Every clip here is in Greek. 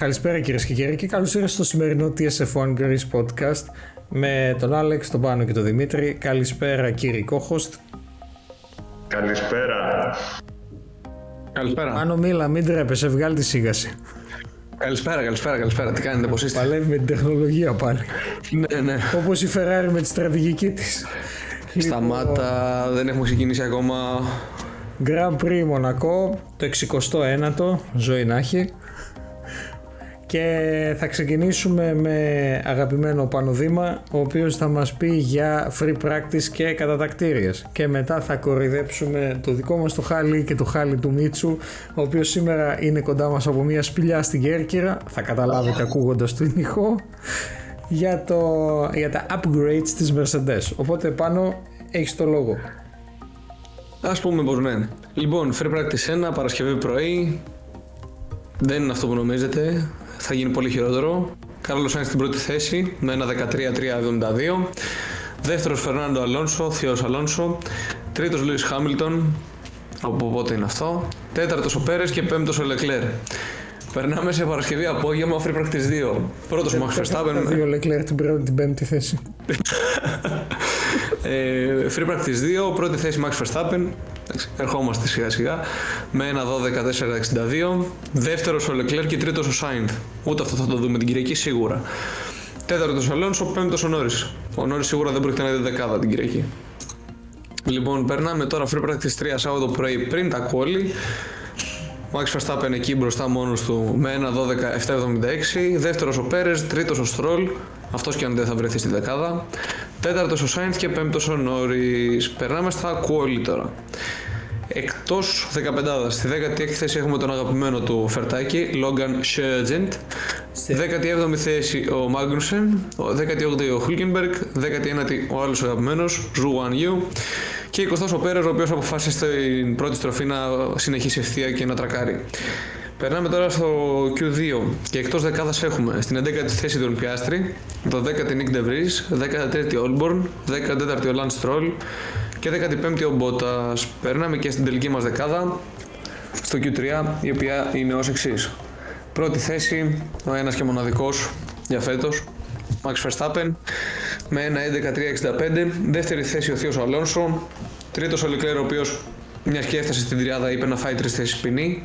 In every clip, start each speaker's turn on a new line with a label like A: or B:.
A: Καλησπέρα κυρίες και κύριοι και καλώς ήρθατε στο σημερινό TSF1 Greece Podcast με τον Άλεξ, τον Πάνο και τον Δημήτρη. Καλησπέρα κύριε Κόχοστ.
B: Καλησπέρα.
C: Καλησπέρα.
A: Πάνο Μίλα, μην τρέπεσαι, βγάλει τη σίγαση.
C: Καλησπέρα, καλησπέρα, καλησπέρα. Τι κάνετε, πώς είστε;
A: Παλεύει με την τεχνολογία πάλι.
C: Ναι, ναι.
A: Όπως η Ferrari με τη στρατηγική της.
C: Σταμάτα, δεν έχουμε ξεκινήσει ακόμα.
A: Grand Prix Μονακό, το 69ο, ζωή να έχει. Και θα ξεκινήσουμε με αγαπημένο Πανοδήμα, ο οποίος θα μας πει για free practice και κατατακτήριες. Και μετά θα κορυδέψουμε το δικό μας το χάλι και το χάλι του Μίτσου, ο οποίος σήμερα είναι κοντά μας από μια σπηλιά στην Κέρκυρα, θα καταλάβετε ακούγοντας τον ηχό, για, το, για τα upgrades της Mercedes. Οπότε πάνω έχεις το λόγο.
C: Α πούμε πως ναι. Λοιπόν, free practice 1, Παρασκευή πρωί. Δεν είναι αυτό που νομίζετε. Θα γίνει πολύ χειρότερο. Κάρλος Σάινς στην πρώτη θέση με ένα 13-3-72. Δεύτερος Φερνάντο Αλόνσο, Θεός Αλόνσο. Τρίτος Λούι Χάμιλτον. Από πότε είναι αυτό. Τέταρτος ο Πέρες και πέμπτος ο Λεκλέρ. Περνάμε σε Παρασκευή απόγευμα free practice 2. Πρώτος ο Max Verstappen.
A: Δύο Leclerc την, πρώτη, την πέμπτη θέση.
C: Ε, free practice 2, πρώτη θέση Max Verstappen. Εντάξει, Ερχόμαστε σιγά σιγά. Με ένα 12-4-62. Δεύτερος ο Leclerc και τρίτος ο Sainz. Ούτε αυτό θα το δούμε την Κυριακή σίγουρα. Τέταρτος ο Αλόνσο, πέμπτος ο Νόρι. Ο Νόρι σίγουρα δεν πρόκειται να δει δεκάδα την Κυριακή. Λοιπόν, περνάμε τώρα free practice 3 Σάββατο πρωί πριν τα κόλλη. Max Verstappen εκεί μπροστά μόνος του με ένα 12-7-76. Δεύτερος ο Πέρες, τρίτος ο Στρόλ, αυτός και αν δεν θα βρεθεί στη δεκάδα. Τέταρτος ο Σάινθ και πέμπτος ο Νόρις. Περνάμε στα quali τώρα. Εκτός 15 στη 16η θέση έχουμε τον αγαπημένο του Φερτάκη, Logan Sargeant. Στη 17η θέση ο Μάγνουσεν, 18η ο Χούλκενμπεργκ, 19η ο άλλος αγαπημένος, Zhou Guanyu και 20ο ο Πέρες, ο οποίος αποφάσισε στην πρώτη στροφή να συνεχίσει ευθεία και να τρακάρει. Περνάμε τώρα στο Q2 και εκτός δεκάδας έχουμε στην 11η θέση τον Πιάστρη, 12η Nick De Vries, 13η Olborn, 14η ο Lance Stroll και 15η ο Bottas. Περνάμε και στην τελική μας δεκάδα, στο Q3, η οποία είναι ως εξής. Πρώτη θέση, ο ένας και μοναδικός για φέτος, Max Verstappen, με ένα 11-3-65. Δεύτερη θέση ο Θείος Αλόνσο. Τρίτος ο Leclerc, ο οποίος μιας και έφτασε στην τριάδα είπε να φάει τρεις θέσεις ποινή.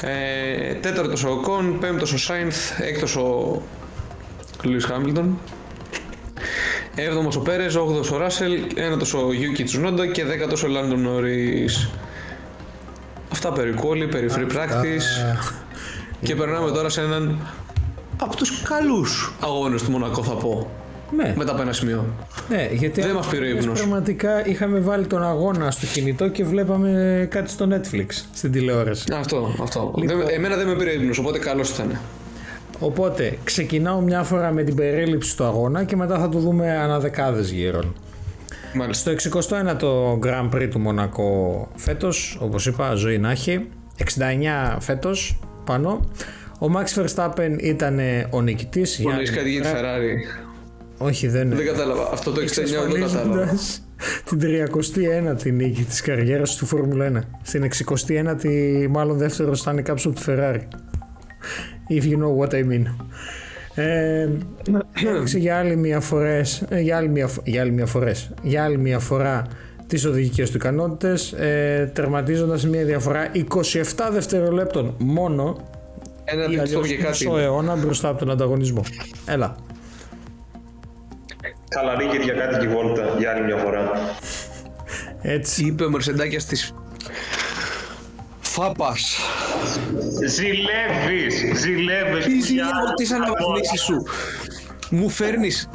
C: Ε, τέταρτος ο Οκόν, πέμπτος ο Σάινθ, έκτος ο Λουίς Χάμιλτον. Έβδομος ο Πέρες, όγδοος ο Ράσελ, ένατος ο Γιούκι Τσουνόντα και δέκατος ο Λάντον Νόρις. Αυτά περί quali, περί free practice. Και περνάμε τώρα σε έναν από τους καλούς αγώνες του Μονακό θα πω.
A: Ναι.
C: Μετά από ένα σημείο.
A: Ναι, γιατί
C: Δεν μας πήρε ο
A: εμείς
C: ύπνος.
A: Πραγματικά είχαμε βάλει τον αγώνα στο κινητό και βλέπαμε κάτι στο Netflix στην τηλεόραση.
C: Αυτό, αυτό.
A: Λοιπόν.
C: Δεν- εμένα δεν με πήρε ύπνος, οπότε καλώς ήταν.
A: Οπότε ξεκινάω μια φορά με την περίληψη του αγώνα και μετά θα το δούμε αναδεκάδες γύρων.
C: Μάλιστα.
A: Στο 61ο Grand Prix του Μονακό φέτος, όπως είπα, ζωή να έχει, 69 φέτος πάνω. Ο Max Verstappen ήταν ο νικητής.
C: Μπορεί να
A: για-
C: έχεις κάτι για τη Ferrari.
A: Όχι, δεν
C: Δεν κατάλαβα. Αυτό το 69 δεν το κατάλαβα.
A: εξασφαλίζοντας την 31η νίκη της καριέρας του Φόρμουλα 1. Στην 69η μάλλον δεύτερος θα είναι κάποιος από τη Ferrari. If you know what I mean. Ε, έδειξε για άλλη μια φορές, ε, για άλλη μια, φο- για άλλη μια φορές, για άλλη μια φορά τις οδηγικές του ικανότητες, ε, τερματίζοντας μια διαφορά 27 δευτερολέπτων μόνο
C: Ένα
A: ή
C: λεπτό
A: αλλιώς
C: και κάτι.
A: μισό αιώνα μπροστά από τον ανταγωνισμό. Έλα.
B: Χαλαρή για κάτι και βόλτα για άλλη μια φορά.
A: Έτσι.
C: Είπε ο Μερσεντάκιας της Φάπας.
B: Ζηλεύεις, ζηλεύεις.
C: Τι
B: που
C: ζηλεύω
B: για-
C: τις αναβαθμίσεις σου. Μου φέρνεις,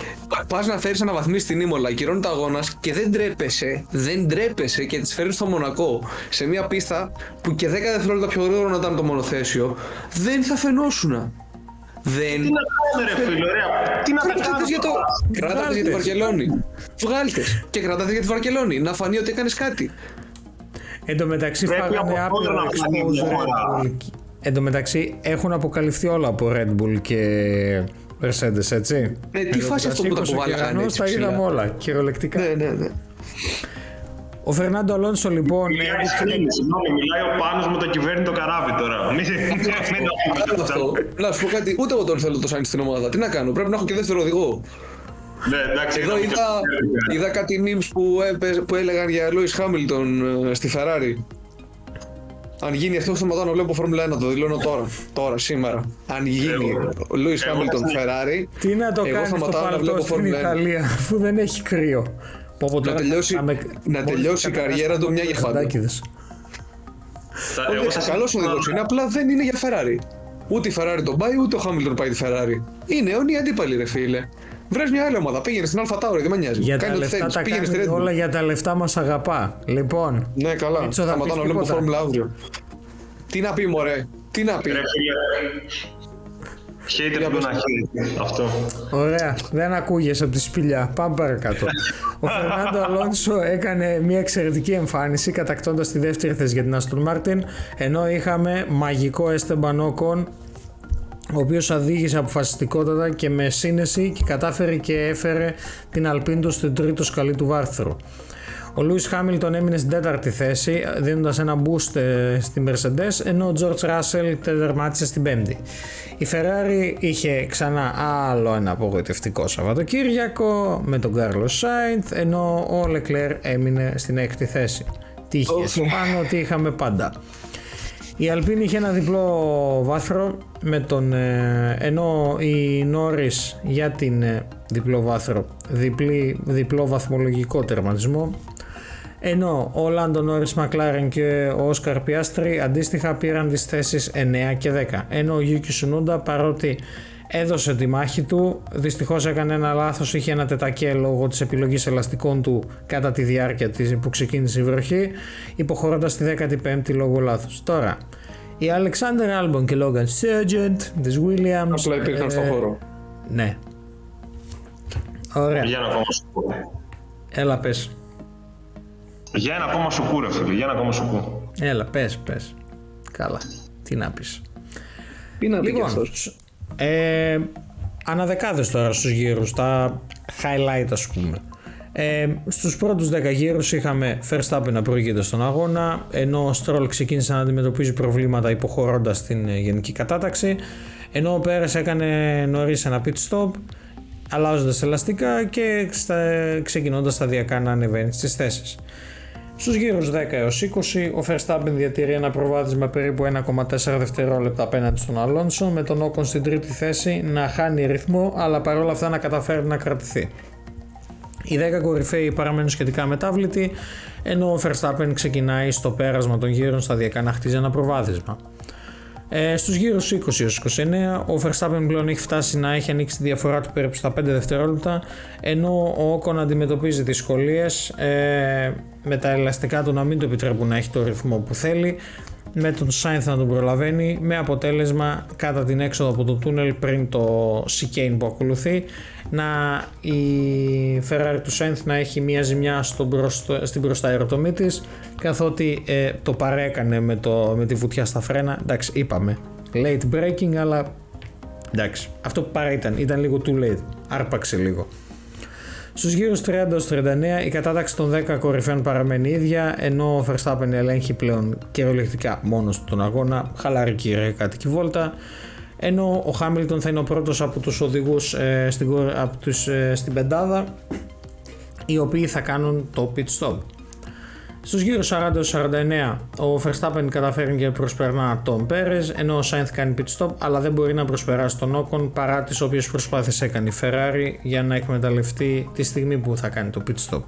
C: πας να φέρεις αναβαθμίσεις στην Ήμολα, κυρώνει τα αγώνας και δεν τρέπεσαι, δεν τρέπεσαι και τις φέρνεις στο Μονακό σε μια πίστα που και 10 δευτερόλεπτα πιο γρήγορα να ήταν το μονοθέσιο, δεν θα φαινόσουνα. Δεν
B: Τι να κάνουμε ρε φίλε, ωραία. Τι να τα
C: Κράτα
B: κάνουμε.
C: τις για το. Κράτα τις για τη Βαρκελόνη. Βγάλτε. Και κράτα για τη Βαρκελόνη. Να φανεί ότι έκανες κάτι.
A: Εν τω μεταξύ
B: Πρέπει
A: φάγανε
B: από
A: άπειρο
B: τώρα να φανεί
A: expose
B: μια
A: Red Bull. Εν τω μεταξύ έχουν αποκαλυφθεί όλα από Red Bull και Mercedes, έτσι.
C: Ε, τι φάση αυτό που τα
A: 20
C: κουβάλαγαν
A: κεραυνός
C: έτσι
A: τα
C: ψηλά.
A: είδαμε όλα, κυριολεκτικά.
C: Ναι, ναι, ναι.
A: Ο Φερνάντο Αλόνσο λοιπόν.
B: Μιλάει
A: έδειξε-
B: συγγνώμη, συγγνώμη, μιλάει ο Πάνος με το κυβέρνη το καράβι τώρα. Μην μην το
C: Κάνω αυτό. Να σου πω κάτι, ούτε εγώ τον θέλω το Σάινθ στην ομάδα. Τι να κάνω, πρέπει να έχω και δεύτερο οδηγό.
B: Ναι, εντάξει.
C: Εδώ
B: είχαμε
C: είδα,
B: και-
C: είδα κάτι memes που, έπαιζε- που έλεγαν για Lewis Hamilton ε, στη Ferrari. Αν γίνει αυτό, σταματάω να βλέπω Φόρμουλα 1, το δηλώνω τώρα. Τώρα, σήμερα. Αν γίνει ο Lewis
B: εγώ
C: Hamilton
B: θα-
C: Ferrari,
A: Τι να το
C: εγώ
A: κάνεις στο
C: σταματάω να
A: παλτό
C: βλέπω
A: στην
C: Φόρμουλα 1.
A: Ιταλία, αφού δεν έχει κρύο. Πω, πω,
C: Να
A: τώρα
C: τελειώσει-
A: θα με-
C: να
A: μόλις
C: τελειώσει η
A: καταράσει
C: καριέρα του μια για πάντα.
A: χαντάκιδες.
B: Θα- εγώ
C: Όχι,
B: σας-
C: καλό οδηγό είναι, απλά δεν είναι για Ferrari. Ούτε η Ferrari τον πάει, ούτε ο Hamilton πάει τη Ferrari. Είναι αιώνιοι αντίπαλοι, ρε φίλε. Βρες μια άλλη ομάδα, πήγαινε στην Αλφα Tauri, δεν με νοιάζει.
A: Για
C: Κάνει
A: τα
C: ό,τι
A: λεφτά
C: θέλεις.
A: τα
C: Πήγαινε στη
A: κάνει
C: Red Bull.
A: όλα για τα λεφτά μας αγαπά. Λοιπόν,
C: Ναι, καλά.
A: Μίτσο, θα
C: Σταματάω
A: πεις
C: να βλέπω
A: τίποτα;
C: Φόρμουλα αύριο. Τι να πει, μωρέ; Τι να πει;
B: Ρε φίλε. Hater του να χαίρεται. Αυτό.
A: Ωραία, δεν ακούγεσαι από τη σπηλιά. Πάμε παρακάτω. Ο Φερνάντο Αλόνσο έκανε μια εξαιρετική εμφάνιση κατακτώντας τη δεύτερη θέση για την Αστον Μάρτιν ενώ είχαμε μαγικό Esteban Ocon ο οποίος οδήγησε αποφασιστικότατα και με σύνεση και κατάφερε και έφερε την Αλπίν του στην τρίτο σκαλί του βάρθρου. Ο Λούις Χάμιλτον έμεινε στην τέταρτη θέση δίνοντας ένα boost ε, στη Mercedes ενώ ο George Russell τερμάτισε στην πέμπτη. Η Ferrari είχε ξανά άλλο ένα απογοητευτικό Σαββατοκύριακο με τον Carlos Sainz ενώ ο Leclerc έμεινε στην έκτη θέση. Τύχες
C: Οφ.
A: πάνω τι είχαμε πάντα. Η Αλπίνη είχε ένα διπλό βάθρο με τον, ε, ενώ η Νόρις για την ε, διπλό βάθρο διπλή, διπλό βαθμολογικό τερματισμό ενώ ο Λάντο Νόρις Μακλάρεν και ο Όσκαρ Πιάστρη αντίστοιχα πήραν τις θέσεις 9 και 10 ενώ ο Γιούκι Σουνούντα παρότι έδωσε τη μάχη του δυστυχώς έκανε ένα λάθος είχε ένα τετακέ λόγω της επιλογής ελαστικών του κατά τη διάρκεια της που ξεκίνησε η βροχή υποχωρώντας τη 15η λόγω λάθους. Τώρα οι Αλεξάνδρ Άλμπον και Λόγαν Σέρτζεντ της Williams
C: Απλά υπήρχαν στον
A: ε,
C: χώρο.
A: ναι. Ωραία.
B: Για ένα ακόμα σου πω.
A: έλα πες
B: Για ένα ακόμα σου πω, ρε φίλε. Για ένα ακόμα σου πω.
A: έλα πες πες καλά τι να πεις
C: Τι να πει κι
A: Λοιπόν,
C: αυτός;
A: ε, αναδεκάδες τώρα στους γύρους, τα highlight ας πούμε. Ε, στους πρώτους 10 γύρους είχαμε Verstappen να προηγείται στον αγώνα, ενώ ο Stroll ξεκίνησε να αντιμετωπίζει προβλήματα υποχωρώντας την ε, γενική κατάταξη, ενώ ο Πέρες έκανε νωρίς ένα pit stop, αλλάζοντας ελαστικά και στα, ξεκινώντας σταδιακά να ανεβαίνει στις θέσεις. Στους γύρους 10 έως 20, ο Verstappen διατηρεί ένα προβάδισμα περίπου 1,4 δευτερόλεπτα απέναντι στον Αλόνσο, με τον Όκον στην τρίτη θέση να χάνει ρυθμό, αλλά παρόλα αυτά να καταφέρει να κρατηθεί. Οι 10 κορυφαίοι παραμένουν σχετικά μετάβλητοι, ενώ ο Verstappen ξεκινάει στο πέρασμα των γύρων σταδιακά να χτίζει ένα προβάδισμα. Ε, στους γύρους 20 έως 29 ο Verstappen πλέον έχει φτάσει να έχει ανοίξει τη διαφορά του περίπου στα 5 δευτερόλεπτα ενώ ο Ocon αντιμετωπίζει δυσκολίες ε, με τα ελαστικά του να μην του επιτρέπουν να έχει το ρυθμό που θέλει με τον Sainz να τον προλαβαίνει με αποτέλεσμα κατά την έξοδο από το τούνελ πριν το chicane που ακολουθεί να η Ferrari του Sainz να έχει μια ζημιά στο μπροστά, στην μπροστά αεροτομή της καθότι ε, το παρέκανε με, το, με τη βουτιά στα φρένα. Εντάξει είπαμε late braking αλλά εντάξει αυτό που παρά ήταν ήταν λίγο too late άρπαξε λίγο Στους γύρους 30 39 η κατάταξη των 10 κορυφαίων παραμένει ίδια ενώ ο Verstappen ελέγχει πλέον κυριολεκτικά μόνος του τον αγώνα, χαλαρή κυριακάτικη βόλτα ενώ ο Χάμιλτον θα είναι ο πρώτος από τους οδηγούς ε, στην, κορ- από τους, ε, στην πεντάδα οι οποίοι θα κάνουν το pit stop. Στους γύρους 40-49 ο Verstappen καταφέρνει και προσπερνά τον Πέρες ενώ ο Sainz κάνει pit stop αλλά δεν μπορεί να προσπεράσει τον Ocon παρά τις όποιες προσπάθειες έκανε η Ferrari για να εκμεταλλευτεί τη στιγμή που θα κάνει το pit stop.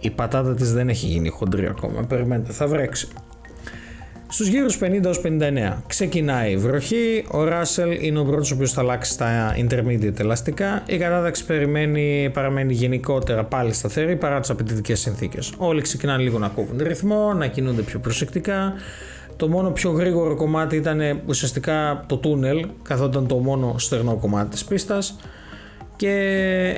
A: Η πατάτα της δεν έχει γίνει χοντρή ακόμα, περιμένετε θα βρέξει. Στους γύρους 50-59 ξεκινάει η βροχή, ο Ράσελ είναι ο πρώτος ο οποίος θα αλλάξει στα intermediate ελαστικά, η κατάταξη περιμένει, παραμένει γενικότερα πάλι σταθερή παρά τις απαιτητικές συνθήκες. Όλοι ξεκινάνε λίγο να κόβουν ρυθμό, να κινούνται πιο προσεκτικά, το μόνο πιο γρήγορο κομμάτι ήταν ουσιαστικά το τούνελ, καθόταν το μόνο στερνό κομμάτι της πίστας. Και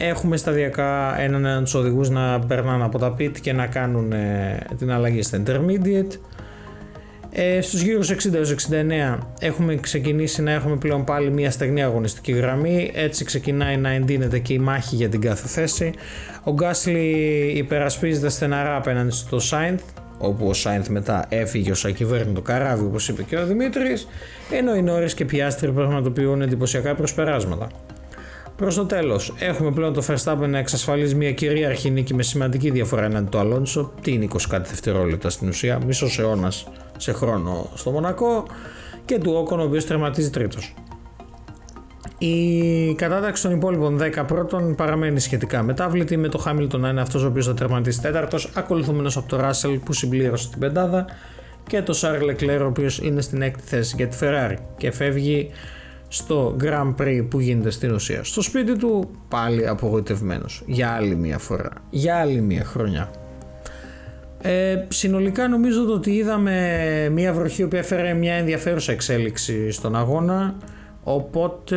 A: έχουμε σταδιακά έναν έναν τους οδηγούς να περνάνε από τα pit και να κάνουν ε, την αλλαγή στα intermediate Ε, στους γύρους 60 έως 69 έχουμε ξεκινήσει να έχουμε πλέον πάλι μια στεγνή αγωνιστική γραμμή. Έτσι ξεκινάει να εντείνεται και η μάχη για την κάθε θέση. Ο Γκάσλι υπερασπίζεται στεναρά απέναντι στο Σάινθ όπου ο Σάινθ μετά έφυγε ως ακυβέρνητο καράβι όπως είπε και ο Δημήτρης ενώ οι Νόρις και Πιάστροι πραγματοποιούν εντυπωσιακά προσπεράσματα. Προς το τέλος, έχουμε πλέον το Verstappen να εξασφαλίζει μια κυρίαρχη νίκη με σημαντική διαφορά εναντί του Αλόνσο, τι είναι 20 κάτι δευτερόλεπτα στην ουσία, μισός αιώνας σε χρόνο στο Μονακό και του Όκον ο οποίος τερματίζει τρίτος. Η κατάταξη των υπόλοιπων 10 πρώτων παραμένει σχετικά μετάβλητη με το Χάμιλτον να είναι αυτός ο οποίος θα τερματίσει τέταρτος ακολουθούμενος από το Ράσελ που συμπλήρωσε την πεντάδα και το Σάρλ Λεκλέρ ο οποίος είναι στην έκτη θέση για τη Ferrari και φεύγει στο Grand Prix που γίνεται στην ουσία. Στο σπίτι του πάλι απογοητευμένος για άλλη μια φορά, για άλλη μια χρονιά. Ε, συνολικά νομίζω ότι είδαμε μια βροχή που έφερε μια ενδιαφέρουσα εξέλιξη στον αγώνα οπότε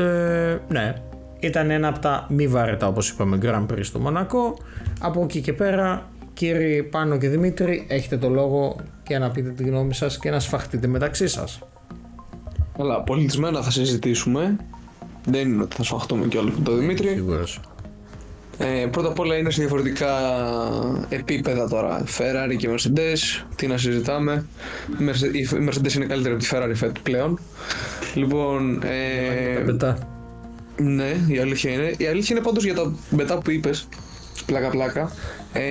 A: ναι ήταν ένα από τα μη βαρετά όπως είπαμε Grand Prix στο Μονακό από εκεί και πέρα κύριοι Πάνο και Δημήτρη έχετε το λόγο και να πείτε τη γνώμη σας και να σφαχτείτε μεταξύ σας
C: Καλά, πολιτισμένα θα συζητήσουμε. Δεν είναι ότι θα σφαχτούμε κιόλας με τον Δημήτρη.
A: Σίγουρος.
C: Ε, πρώτα απ' όλα είναι σε διαφορετικά επίπεδα τώρα. Ferrari και Mercedes, τι να συζητάμε. Η Mercedes- Η Mercedes είναι καλύτερη από τη Ferrari φέτο πλέον. Λοιπόν, ε,
A: Μετά.
C: ναι, η αλήθεια είναι. Η αλήθεια είναι πάντως για τα μετά που είπες, πλάκα πλάκα, ε,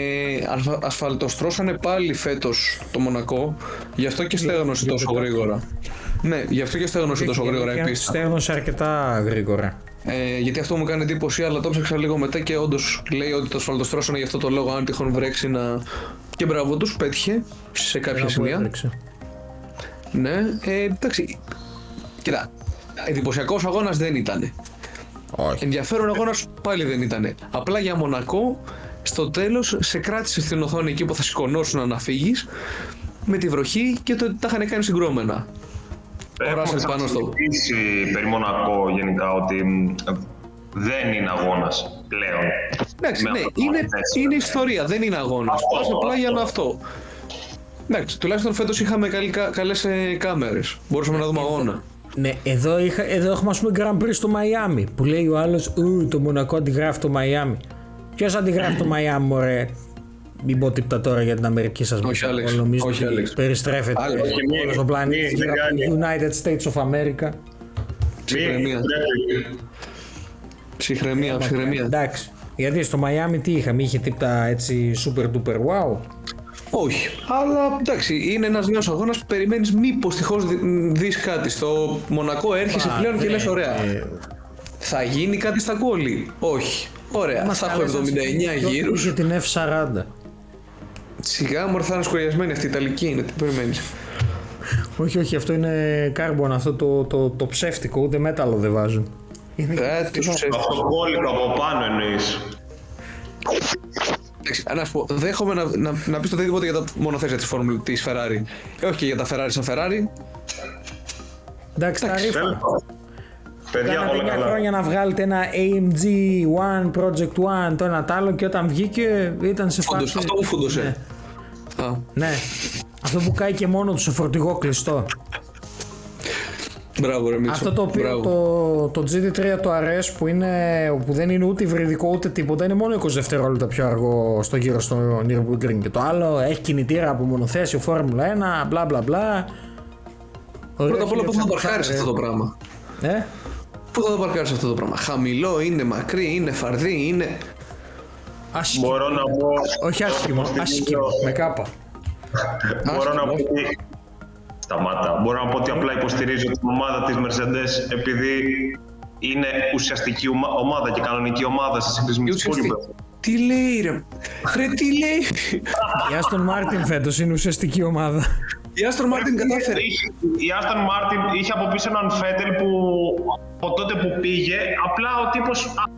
C: ασφα- ασφαλτοστρώσανε πάλι φέτος το Μονακό, γι' αυτό και στέγνωσε τόσο γρήγορα. Ναι, γι' αυτό και στέγνωσε τόσο γρήγορα
A: Και
C: επίσης.
A: στέγνωσε αρκετά γρήγορα.
C: Ε, γιατί αυτό μου κάνει εντύπωση, αλλά το ψάξα λίγο μετά και όντως λέει ότι το ασφαλτοστρώσανε γι' αυτό το λόγο. Αν τυχόν βρέξει να. Και μπράβο τους, πέτυχε σε κάποια
A: Ένα που
C: σημεία.
A: έτρεξε.
C: Ναι, ε, εντάξει. Κοίτα, εντυπωσιακός αγώνας δεν ήταν.
A: Όχι.
C: Ενδιαφέρον αγώνας πάλι δεν ήταν. Απλά για Μονακό, στο τέλος σε κράτησε στην οθόνη εκεί που θα σηκωνώσουν να φύγεις με τη βροχή και το ότι τα είχαν κάνει συγκρόμενα. Ο Ράσελ πάνω στο.
B: συζητήσει περί Μονακό γενικά ότι μ, δεν είναι αγώνας πλέον.
C: Εντάξει,
B: Με
C: ναι,
B: αυτό το
C: είναι,
B: θέση.
C: είναι ιστορία, δεν είναι αγώνας.
B: Αυτό,
C: Πας απλά για
B: αυτό.
C: να αυτό. Εντάξει, τουλάχιστον φέτος είχαμε καλές κάμερες. Μπορούσαμε να δούμε αγώνα.
A: Ναι, εδώ, είχα, εδώ έχουμε ας πούμε Grand Prix στο Μαϊάμι που λέει ο άλλος «Ου, το Μονακό αντιγράφει το Μαϊάμι». Ποιος αντιγράφει το Μαϊάμι, μωρέ; Μην πω τίποτα τώρα για την Αμερική σας.
C: Όχι,
A: μην
C: Άλεξ.
A: Νομίζω
C: Όχι,
A: ότι
C: Άλεξ.
A: περιστρέφεται
C: Άλεξ.
B: Όχι, μη-
A: όλος ο πλανήτης
B: μη-
A: γύρω από
B: μη
A: το United States of America.
C: Ψυχραιμία. Ψυχραιμία, ψυχραιμία.
A: Εντάξει. Γιατί στο Μαϊάμι τι είχαμε, είχε τίποτα έτσι super duper wow;
C: Όχι. Αλλά εντάξει, είναι ένας νέος αγώνας που περιμένεις μήπως τυχώς δεις κάτι. Στο Μονακό έρχεσαι
A: Α,
C: πλέον και
A: ναι,
C: λες: Ωραία.
A: ε,
C: Θα γίνει κάτι στα κόλλη. Όχι. Ωραία.
A: μας
C: Θα έχω
A: καλέσαν
C: 79
A: στην-
C: γύρους.
A: Είχε την F40.
C: Σιγά μου θα είναι σχολιασμένη αυτή η Ιταλική είναι. Τι περιμένεις.
A: Όχι, όχι, αυτό είναι carbon, αυτό το, το, το ψεύτικο, ούτε μέταλλο δεν βάζουν. Είναι
C: Ε, του ψεύτικου.
B: Αυτοκόλλητο από πάνω εννοείς.
C: Εντάξει, να σου πω, δέχομαι να, να, να πεις το οτιδήποτε για τα μονοθέσια της Φόρμουλα της Ferrari. Ε, όχι και για τα Ferrari σαν Ferrari.
A: Εντάξει, τα ρήφα.
B: Παιδιά,
A: Κάνατε
B: όλα
A: 9
B: καλά.
A: χρόνια να βγάλετε ένα AMG One, Project One, το ένα τ' άλλο και όταν βγήκε ήταν σε
C: Φούντος,
A: φάση...
C: αυτό που φούντωσε. Α,
A: Ναι. Αυτό που κάει και μόνο του σε φορτηγό κλειστό.
C: μπράβο ρε Μίτσο.
A: Αυτό το οποίο
C: Μπράβο.
A: το, το GT3 το RS που, είναι, που δεν είναι ούτε υβριδικό ούτε τίποτα είναι μόνο 20 δευτερόλεπτα πιο αργό στο γύρο στο Nürburgring και το άλλο έχει κινητήρα από μονοθέσιο Φόρμουλα 1 μπλα μπλα μπλα
C: Πρώτα απ' όλα πού θα το παρκάρει αυτό το πράγμα;
A: Ε,
C: Πού θα το παρκάρεις αυτό το πράγμα; Χαμηλό είναι, μακρύ είναι, φαρδί είναι.
A: άσχημο.
B: Μπορώ να πω...
A: Όχι άσχημο, άσχημο, με κάπα.
B: Μπορώ να πω
C: Άσχημο.
B: ότι... Σταμάτα. Μπορώ να πω ότι απλά υποστηρίζω την ομάδα της Mercedes επειδή είναι ουσιαστική ομα- ομάδα και κανονική ομάδα σε σύγκριση με τις
C: Ουσιαστική-
B: υπόλοιπες.
C: Τι λέει ρε. Ρε τι λέει;
A: Η Aston Martin φέτος είναι ουσιαστική ομάδα.
C: Η Aston Martin κατάφερε.
B: Είχε- Η Aston Martin είχε από πίσω έναν Φέτελ που από τότε που πήγε, απλά ο τύπος α-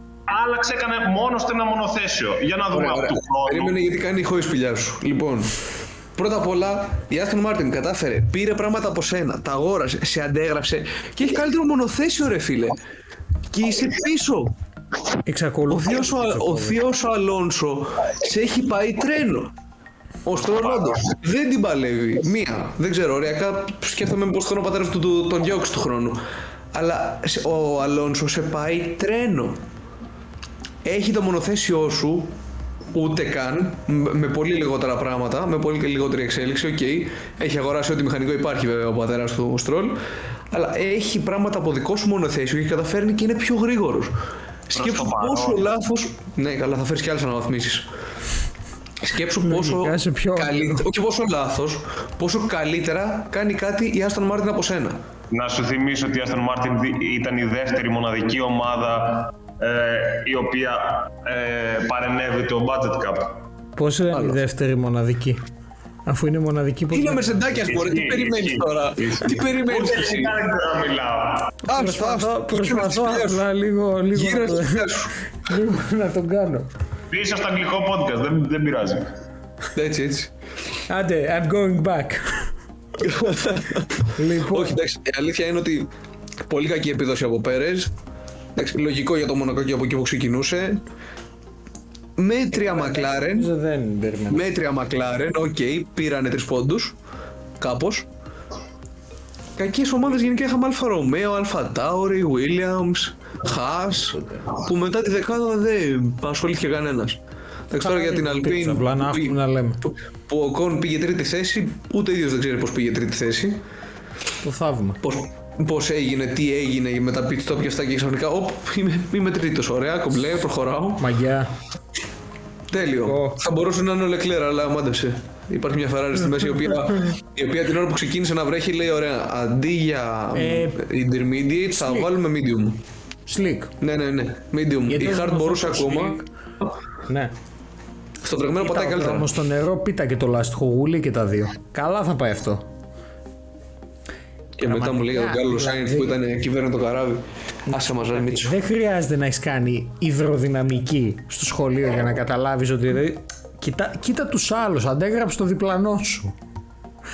B: άλλαξε, έκανε μόνος του ένα μονοθέσιο. Για να δούμε
C: Ωραία,
B: από
C: ωραία.
B: του χρόνου.
C: Περίμενε γιατί κάνει ηχώ η σπηλιά σου. Λοιπόν, πρώτα απ' όλα η Aston Martin κατάφερε, πήρε πράγματα από σένα, τα αγόρασε, σε αντέγραψε και έχει καλύτερο μονοθέσιο ρε φίλε. Και είσαι πίσω. Ο
A: Εξακολουθεί.
C: θείος ο, ο θείος ο Αλόνσο σε έχει πάει τρένο. Ο Στρολ όντως δεν την παλεύει. Μία. Δεν ξέρω, οριακά σκέφτομαι πως τον ο πατέρας του του- τον διώξει του χρόνου. Αλλά σε- ο Αλόνσο σε πάει τρένο. Έχει το μονοθέσιό σου ούτε καν, με με πολύ λιγότερα πράγματα, με πολύ λιγότερη εξέλιξη, οκ. Έχει αγοράσει ό,τι μηχανικό υπάρχει βέβαια ο πατέρας του ο Στρόλ, αλλά έχει πράγματα από δικό σου μονοθέσιο και καταφέρνει και είναι πιο γρήγορος. Σκέψου
B: το παρόν.
C: πόσο λάθος... Ναι, καλά, θα φέρεις και άλλες αναβαθμίσεις. Σκέψου πόσο
A: Λογικά σε πιο-
C: καλύ- όχι πόσο λάθος, πόσο καλύτερα κάνει κάτι η Aston Martin από σένα.
B: Να σου θυμίσω ότι η Aston Martin δι- ήταν η δεύτερη μοναδική ομάδα ε, η οποία ε, παρενέβη το budget cap.
A: Πώς είναι η δεύτερη μοναδική. Αφού είναι μοναδική που.
C: Είναι μερσεντάκια σπορέ, τι
B: Ισχύει,
C: περιμένεις
B: ισχύει.
C: τώρα, τι περιμένεις
B: Ούτε
C: εσύ;
B: δεν να μιλάω.
C: Άστα,
A: Προσπαθώ,
C: άστα,
A: προσπαθώ
C: γύρω στις
A: απλά λίγο, λίγο,
C: Γύρω
A: να το,
C: στις δουλειές σου.
A: λίγο να τον κάνω.
B: Πίσω στο αγγλικό podcast, δεν, δεν πειράζει.
C: Έτσι, έτσι.
A: Άντε, I'm going back. λοιπόν,
C: Όχι, εντάξει, η αλήθεια είναι ότι πολύ κακή επίδοση από Πέρες. Εντάξει, λογικό για το Μονακό και από εκεί που ξεκινούσε. Μέτρια Μακλάρεν.
A: νομίζω δεν περιμένω.
C: Μέτρια McLaren, ok, πήρανε τρεις πόντους. Κάπως. Κακές ομάδες γενικά είχαμε Alfa Romeo, AlphaTauri, Williams, Haas, που μετά τη δεκάδα δεν ασχολήθηκε κανένας. Εντάξει, τώρα για την Alpine.
A: Απλά να
C: που-
A: έχουμε να λέμε.
C: που, που ο Οκόν πήγε τρίτη θέση, ούτε ο ίδιος δεν ξέρει πώς πήγε τρίτη θέση.
A: Το θαύμα.
C: Πώς, πώς έγινε, τι έγινε με τα pit stop και αυτά και ξαφνικά, οπ, είμαι, είμαι τρίτος, ωραία, κομπλέ, προχωράω.
A: Μαγιά.
C: Τέλειο.
A: Ω.
C: Θα μπορούσε να είναι ο Λεκλέρα, αλλά μάντεψε. Υπάρχει μια Ferrari στη μέση η οποία, η οποία την ώρα που ξεκίνησε να βρέχει λέει: Ωραία, αντί για
A: Ε,
C: intermediate θα
A: slick.
C: βάλουμε medium.
A: Slick.
C: Ναι, ναι, ναι. Medium.
A: Γιατί
C: η
A: δεν
C: hard
A: το
C: μπορούσε
A: δώσω
C: ακόμα.
A: slick. Ναι.
C: Στο τρεγμένο πατάει καλύτερα.
A: Όμω στο νερό πίτα και το λάστιχο γουλί και τα δύο. Καλά θα πάει αυτό.
C: Και μετά μου λέει ο Γκάλος
A: δηλαδή-
C: Σάινθ που ήταν κυβέρνο το καράβι. Άσε μας ρε Μίτσο.
A: Δεν χρειάζεται να έχεις κάνει υδροδυναμική στο σχολείο για να καταλάβεις ότι. δηλαδή, Κοίτα, κοίτα τους άλλους, αντέγραψε το διπλανό σου.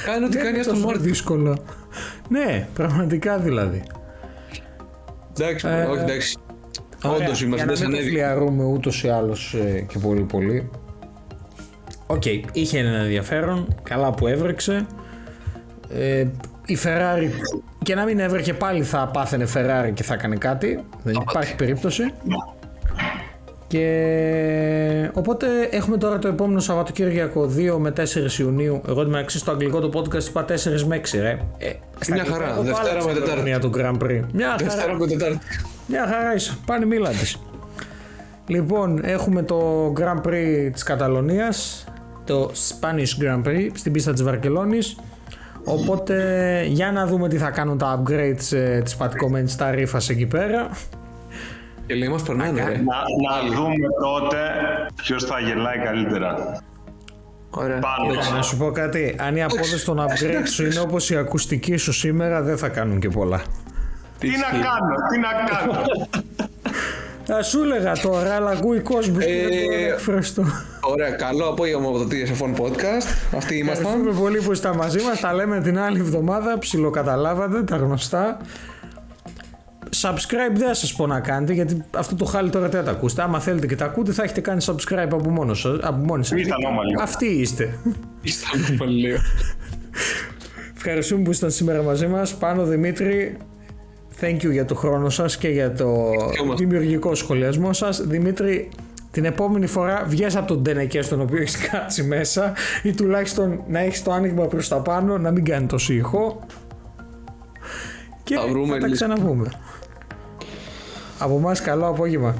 C: Κάνει ό,τι κάνει
A: είναι
C: στον
A: τόσο
C: Μόρτι.
A: δύσκολο. Ναι, πραγματικά δηλαδή.
C: Εντάξει,
A: Ε,
C: όχι εντάξει.
A: Ωραία,
C: Όντως η
A: για να
C: Mercedes
A: μην το
C: ανέβηκε.
A: φλιαρούμε ούτως ή άλλως και πολύ πολύ. Οκ, είχε ένα ενδιαφέρον, καλά που έβρεξε. Ε, η Ferrari και να μην έβρεχε πάλι θα πάθαινε Ferrari και θα έκανε κάτι. Δεν υπάρχει περίπτωση. Και οπότε έχουμε τώρα το επόμενο Σαββατοκύριακο 2 με 4 Ιουνίου. Εγώ την μεταξύ στο αγγλικό το podcast είπα 4 με 6 ρε. Ε, στα
C: Μια
A: αγγλικά
C: χαρά.
A: εγώ το
C: Δευτέρα
A: άλλαξα
C: με
A: την
C: Τετάρτη.
A: ημερομηνία του Grand Prix. Μια χαρά.
C: Δευτέρα με Τετάρτη.
A: Μια χαρά είσαι. Πάνε μίλα της. Λοιπόν, έχουμε το Grand Prix της Καταλωνίας, το Spanish Grand Prix στην πίστα της Βαρκελόνης. Οπότε για να δούμε τι θα κάνουν τα upgrades ε, της πατικομένης τα ρήφας εκεί πέρα.
C: Και λέει μας περνάνε ρε.
B: Να, να δούμε τότε ποιος θα γελάει καλύτερα.
C: Ωραία.
B: Πάνω.
A: Να σου πω κάτι, αν η απόδοση των upgrades σου είναι όπως η ακουστική σου σήμερα δεν θα κάνουν και πολλά.
B: Τι να κάνω, τι να κάνω.
A: Θα σου έλεγα τώρα, αλλά ακούει κόσμος που δεν μπορεί να
C: Ε,
A: εκφραστώ.
C: Ωραία, καλό απόγευμα από το TSF Podcast. Αυτοί ήμασταν.
A: Ευχαριστούμε πολύ που είστε μαζί μας. Τα λέμε την άλλη εβδομάδα. Ψιλοκαταλάβατε τα γνωστά. Subscribe δεν θα σας πω να κάνετε γιατί αυτό το χάλι τώρα δεν θα τα ακούσετε. Άμα θέλετε και τα ακούτε θα έχετε κάνει subscribe από, μόνο σας, από μόνοι σας.
B: Είστε ανώμαλοι.
A: Αυτοί είστε.
C: Είστε ανώμαλοι.
A: Ευχαριστούμε που ήσταν σήμερα μαζί μας. Πάνω Δημήτρη, thank you για το χρόνο σας και για το
C: μας.
A: δημιουργικό σχολιασμό σας. Δημήτρη, την επόμενη φορά βγες από τον τενεκέ στον οποίο έχεις κάτσει μέσα ή τουλάχιστον να έχεις το άνοιγμα προς τα πάνω, να μην κάνει τόσο ήχο. Και
C: Θα βρούμε
A: θα τα
C: λύση.
A: Ξαναπούμε. Από εμάς καλό απόγευμα.